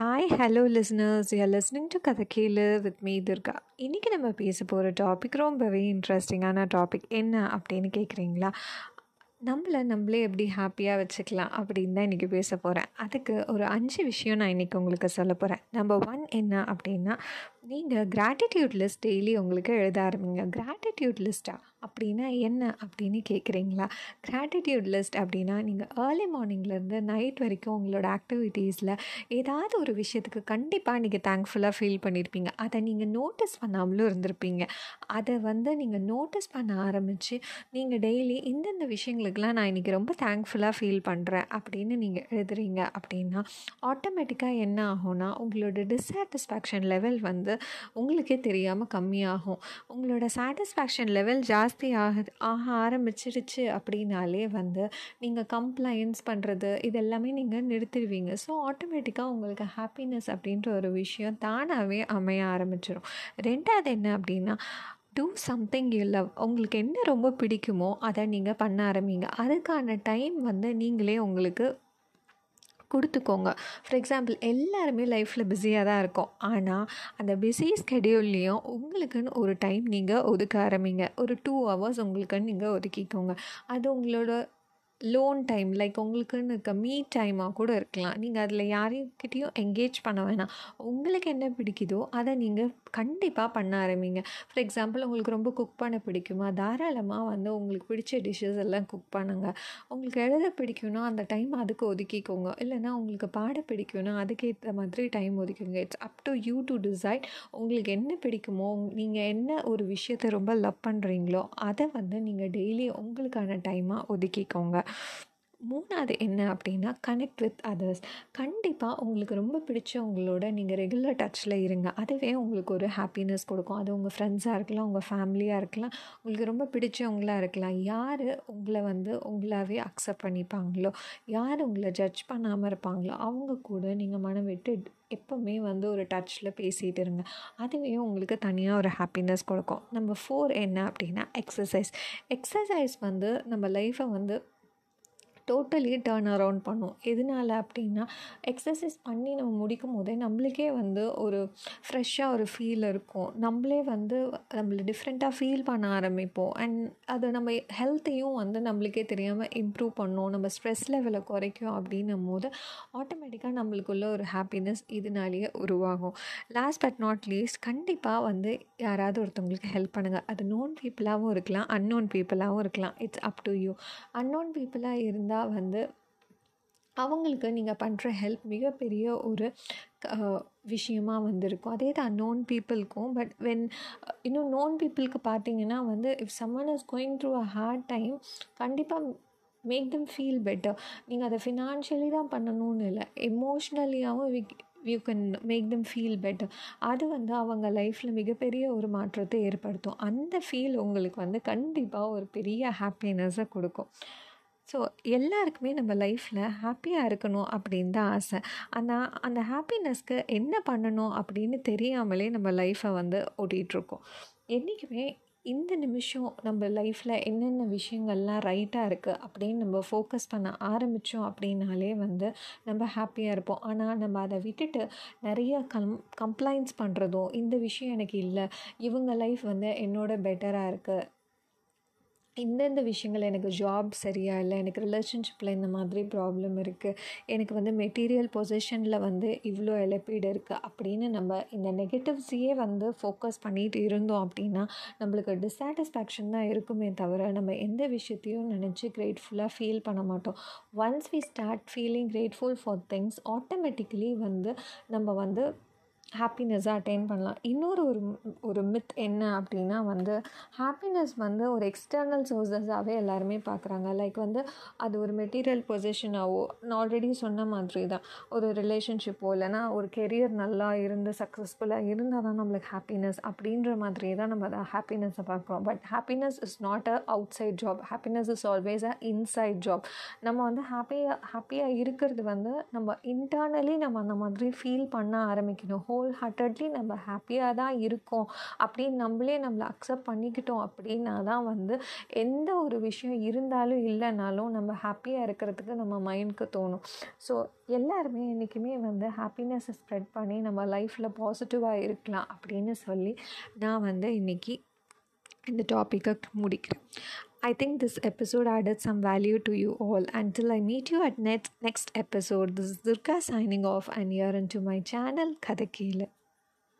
Hi hello listeners you listening to கதை கேளு with me Durga இன்றைக்கி நம்ம பேச போகிற டாபிக் ரொம்பவே இன்ட்ரெஸ்டிங்கான டாபிக் என்ன அப்படின்னு கேட்குறீங்களா நம்மளை நம்மளே எப்படி ஹாப்பியாக வச்சுக்கலாம் அப்படின்னு தான் இன்றைக்கி பேச போகிறேன் அதுக்கு ஒரு அஞ்சு விஷயம் நான் இன்றைக்கி உங்களுக்கு சொல்ல போகிறேன் நம்பர் ஒன் என்ன அப்படின்னா நீங்கள் கிராட்டிடியூட் லிஸ்ட் டெய்லி உங்களுக்கு எழுத ஆரம்பிங்க. கிராட்டிடியூட் லிஸ்ட்டா அப்படின்னா என்ன அப்படின்னு கேட்குறீங்களா கிராட்டிடியூட் லிஸ்ட் அப்படின்னா நீங்கள் ஏர்லி மார்னிங்லேருந்து நைட் வரைக்கும் உங்களோட ஆக்டிவிட்டீஸில் ஏதாவது ஒரு விஷயத்துக்கு கண்டிப்பாக நீங்கள் தேங்க்ஃபுல்லாக ஃபீல் பண்ணியிருப்பீங்க அதை நீங்கள் நோட்டீஸ் பண்ணாமலும் இருந்திருப்பீங்க. அதை வந்து நீங்கள் நோட்டீஸ் பண்ண ஆரம்பித்து நீங்கள் டெய்லி இந்தந்த விஷயங்களுக்கெல்லாம் நான் இன்றைக்கி ரொம்ப தேங்க்ஃபுல்லாக ஃபீல் பண்ணுறேன் அப்படின்னு நீங்கள் எழுதுறீங்க அப்படின்னா ஆட்டோமேட்டிக்காக என்ன ஆகும்னா உங்களோட டிஸாட்டிஸ்ஃபேக்ஷன் லெவல் வந்து உங்களுக்கே தெரியாமல் கம்மியாகும். உங்களோட சாட்டிஸ்ஃபேக்ஷன் லெவல் ஜாஸ்தி ஆகுது ஆக ஆரம்பிச்சிருச்சு அப்படின்னாலே வந்து நீங்கள் கம்ப்ளைண்ட்ஸ் பண்ணுறது இதெல்லாமே நீங்கள் நிறுத்திடுவீங்க. ஸோ ஆட்டோமேட்டிக்காக உங்களுக்கு ஹாப்பினஸ் அப்படின்ற ஒரு விஷயம் தானாகவே அமைய ஆரம்பிச்சிடும் ரெண்டாவது என்ன அப்படின்னா டூ சம்திங் யூ லவ் உங்களுக்கு என்ன ரொம்ப பிடிக்குமோ அதை நீங்கள் பண்ண ஆரம்பிங்க. அதுக்கான டைம் வந்து நீங்களே உங்களுக்கு கொடுத்துக்கோங்க. ஃபார் எக்ஸாம்பிள் எல்லாருமே லைஃப்பில் பிஸியாக தான் இருக்கும். ஆனால் அந்த பிஸி ஸ்கெடியூல்லையும் உங்களுக்குன்னு ஒரு டைம் நீங்கள் ஒதுக்க ஆரம்பிங்க. ஒரு டூ ஹவர்ஸ் உங்களுக்குன்னு நீங்கள் ஒதுக்கிக்கோங்க. அது உங்களோட லோன் டைம் லைக் உங்களுக்குன்னு இருக்க மீ டைமாக கூட இருக்கலாம். நீங்கள் அதில் யாரையும் என்கேஜ் பண்ண வேணாம். உங்களுக்கு என்ன பிடிக்குதோ அதை நீங்கள் கண்டிப்பாக பண்ண ஆரம்பிங்க. ஃபார் எக்ஸாம்பிள் உங்களுக்கு ரொம்ப குக் பண்ண பிடிக்குமா? தாராளமாக வந்து உங்களுக்கு பிடிச்ச டிஷ்ஷஸ் எல்லாம் குக் பண்ணுங்கள் உங்களுக்கு எழுத பிடிக்கும்னா அந்த டைம் அதுக்கு ஒதுக்கிக்கோங்க. இல்லைனா உங்களுக்கு பாட பிடிக்கும்னா அதுக்கேற்ற மாதிரி time ஒதுக்குங்க. It's up to you to decide உங்களுக்கு என்ன பிடிக்குமோ நீங்கள் என்ன ஒரு விஷயத்தை ரொம்ப லவ் பண்ணுறீங்களோ அதை வந்து நீங்கள் டெய்லி உங்களுக்கான டைமாக ஒதுக்கிக்கோங்க. மூணாவது என்ன அப்படின்னா கனெக்ட் வித் அதர்ஸ் கண்டிப்பாக உங்களுக்கு ரொம்ப பிடிச்சவங்களோட நீங்கள் ரெகுலர் டச்சில் இருங்க. அதுவே உங்களுக்கு ஒரு ஹாப்பினஸ் கொடுக்கும். அது உங்கள் ஃப்ரெண்ட்ஸாக இருக்கலாம் உங்கள் ஃபேமிலியாக இருக்கலாம். உங்களுக்கு ரொம்ப பிடிச்சவங்களாக இருக்கலாம். யார் உங்களை வந்து உங்களாவே அக்செப்ட் பண்ணிப்பாங்களோ யார் உங்களை ஜட்ஜ் பண்ணாமல் இருப்பாங்களோ அவங்க கூட நீங்கள் மனம் விட்டு எப்போவுமே வந்து ஒரு டச்சில் பேசிகிட்டு இருங்க. அதுவே உங்களுக்கு தனியாக ஒரு ஹாப்பினஸ் கொடுக்கும். நம்ம ஃபோர் என்ன அப்படின்னா எக்ஸசைஸ் எக்ஸசைஸ் வந்து நம்ம லைஃப்பை வந்து டோட்டலி டேர்ன் அரவுண்ட் பண்ணும். எதனால அப்படின்னா எக்ஸசைஸ் பண்ணி நம்ம முடிக்கும் போதே நம்மளுக்கே வந்து ஒரு ஃப்ரெஷ்ஷாக ஒரு ஃபீல் இருக்கும். நம்மளே வந்து நம்மளை டிஃப்ரெண்ட்டாக ஃபீல் பண்ண ஆரம்பிப்போம். அண்ட் அது நம்ம ஹெல்த்தையும் வந்து நம்மளுக்கே தெரியாமல் இம்ப்ரூவ் பண்ணும். நம்ம ஸ்ட்ரெஸ் லெவலை குறைக்கும் அப்படின்னும் போது ஆட்டோமேட்டிக்காக நம்மளுக்குள்ள ஒரு ஹாப்பினஸ் இதனாலேயே உருவாகும். லாஸ்ட் பட் நாட் லீஸ்ட் கண்டிப்பாக வந்து யாராவது ஒருத்தவங்களுக்கு ஹெல்ப் பண்ணுங்கள் அது நோன் பீப்புளாகவும் இருக்கலாம் அன்னோன் பீப்புளாகவும் இருக்கலாம். It's up to you unknown பீப்புளாக இருந்தால் தான் வந்து அவங்களுக்கு நீங்கள் பண்ணுற ஹெல்ப் மிகப்பெரிய ஒரு விஷயமாக வந்திருக்கும். அதே தான் நோன் பீப்புளுக்கும் பட் வென் இன்னும் நோன் பீப்புளுக்கு பார்த்தீங்கன்னா வந்து if someone is going through a hard time கண்டிப்பாக மேக் தம் ஃபீல் பெட்டர் நீங்கள் அதை ஃபினான்ஷியலி தான் பண்ணணும்னு இல்லை எமோஷ்னலியாகவும் you can make them feel better அது வந்து அவங்க லைஃப்பில் மிகப்பெரிய ஒரு மாற்றத்தை ஏற்படுத்தும். அந்த ஃபீல் உங்களுக்கு வந்து கண்டிப்பாக ஒரு பெரிய ஹாப்பினஸை கொடுக்கும். ஸோ எல்லாருக்குமே நம்ம லைஃப்பில் ஹாப்பியாக இருக்கணும் அப்படின்னு தான் ஆசை. ஆனால் அந்த ஹாப்பினஸ்க்கு என்ன பண்ணணும் அப்படின்னு தெரியாமலே நம்ம லைஃப்பை வந்து ஓட்டிகிட்ருக்கோம் என்றைக்குமே இந்த நிமிஷம் நம்ம லைஃப்பில் என்னென்ன விஷயங்கள்லாம் ரைட்டாக இருக்குது அப்படின்னு நம்ம ஃபோக்கஸ் பண்ண ஆரம்பித்தோம் அப்படின்னாலே வந்து நம்ம ஹாப்பியாக இருப்போம். ஆனால் நம்ம அதை விட்டுட்டு நிறைய கம் கம்ப்ளைண்ட்ஸ் பண்ணுறதும் இந்த விஷயம் எனக்கு இல்லை. இவங்க லைஃப் வந்து என்னோட பெட்டராக இருக்குது இந்தந்த விஷயங்கள் எனக்கு ஜாப் சரியாக இல்லை எனக்கு ரிலேஷன்ஷிப்பில் இந்த மாதிரி ப்ராப்ளம் இருக்குது எனக்கு வந்து மெட்டீரியல் பொசிஷனில் வந்து இவ்வளோ இழப்பீடு இருக்குது அப்படின்னு நம்ம இந்த நெகட்டிவ்ஸையே வந்து ஃபோக்கஸ் பண்ணிட்டு இருந்தோம் அப்படின்னா நம்மளுக்கு டிஸாட்டிஸ்ஃபேக்ஷன் தான் இருக்குமே தவிர நம்ம எந்த விஷயத்தையும் நினச்சி கிரேட்ஃபுல்லாக ஃபீல் பண்ண மாட்டோம். Once we start feeling grateful for things automatically வந்து நம்ம வந்து ஹாப்பினஸ்ஸாக அட்டைன் பண்ணலாம். இன்னொரு ஒரு ஒரு மித் என்ன அப்படின்னா வந்து ஹாப்பினஸ் வந்து ஒரு எக்ஸ்டர்னல் சோர்ஸஸாகவே எல்லாருமே பார்க்குறாங்க லைக் வந்து அது ஒரு மெட்டீரியல் பொசிஷனாகவோ நான் ஆல்ரெடி சொன்ன மாதிரி தான் ஒரு ரிலேஷன்ஷிப்போ இல்லைனா ஒரு கெரியர் நல்லா இருந்து சக்ஸஸ்ஃபுல்லாக இருந்தால் தான் நம்மளுக்கு ஹாப்பினஸ் அப்படின்ற மாதிரி தான் நம்ம அதை ஹாப்பினஸை பார்க்குறோம். But happiness is not a outside job happiness is always a inside job நம்ம வந்து ஹாப்பியாக ஹாப்பியாக இருக்கிறது வந்து நம்ம இன்டர்னலி நம்ம அந்த மாதிரி ஃபீல் பண்ண ஆரம்பிக்கணும். ஹோல் ஹோல் ஹார்ட்டட்லி நம்ம ஹாப்பியாக தான் இருக்கோம். அப்படின்னு நம்மளே நம்மளை அக்செப்ட் பண்ணிக்கிட்டோம் அப்படின்னா தான் வந்து எந்த ஒரு விஷயம் இருந்தாலும் இல்லைனாலும் நம்ம ஹாப்பியாக இருக்கிறதுக்கு நம்ம மைண்டுக்கு தோணும். ஸோ எல்லாருமே என்றைக்குமே வந்து ஹாப்பினஸ்ஸை ஸ்ப்ரெட் பண்ணி நம்ம லைஃப்பில் பாசிட்டிவாக இருக்கலாம் அப்படின்னு சொல்லி நான் வந்து இன்றைக்கி இந்த டாப்பிக்கை முடிக்கிறேன். I think this episode added some value to you all. Until I meet you at next next episode, this is Durga signing off and you're into my channel Kadakila.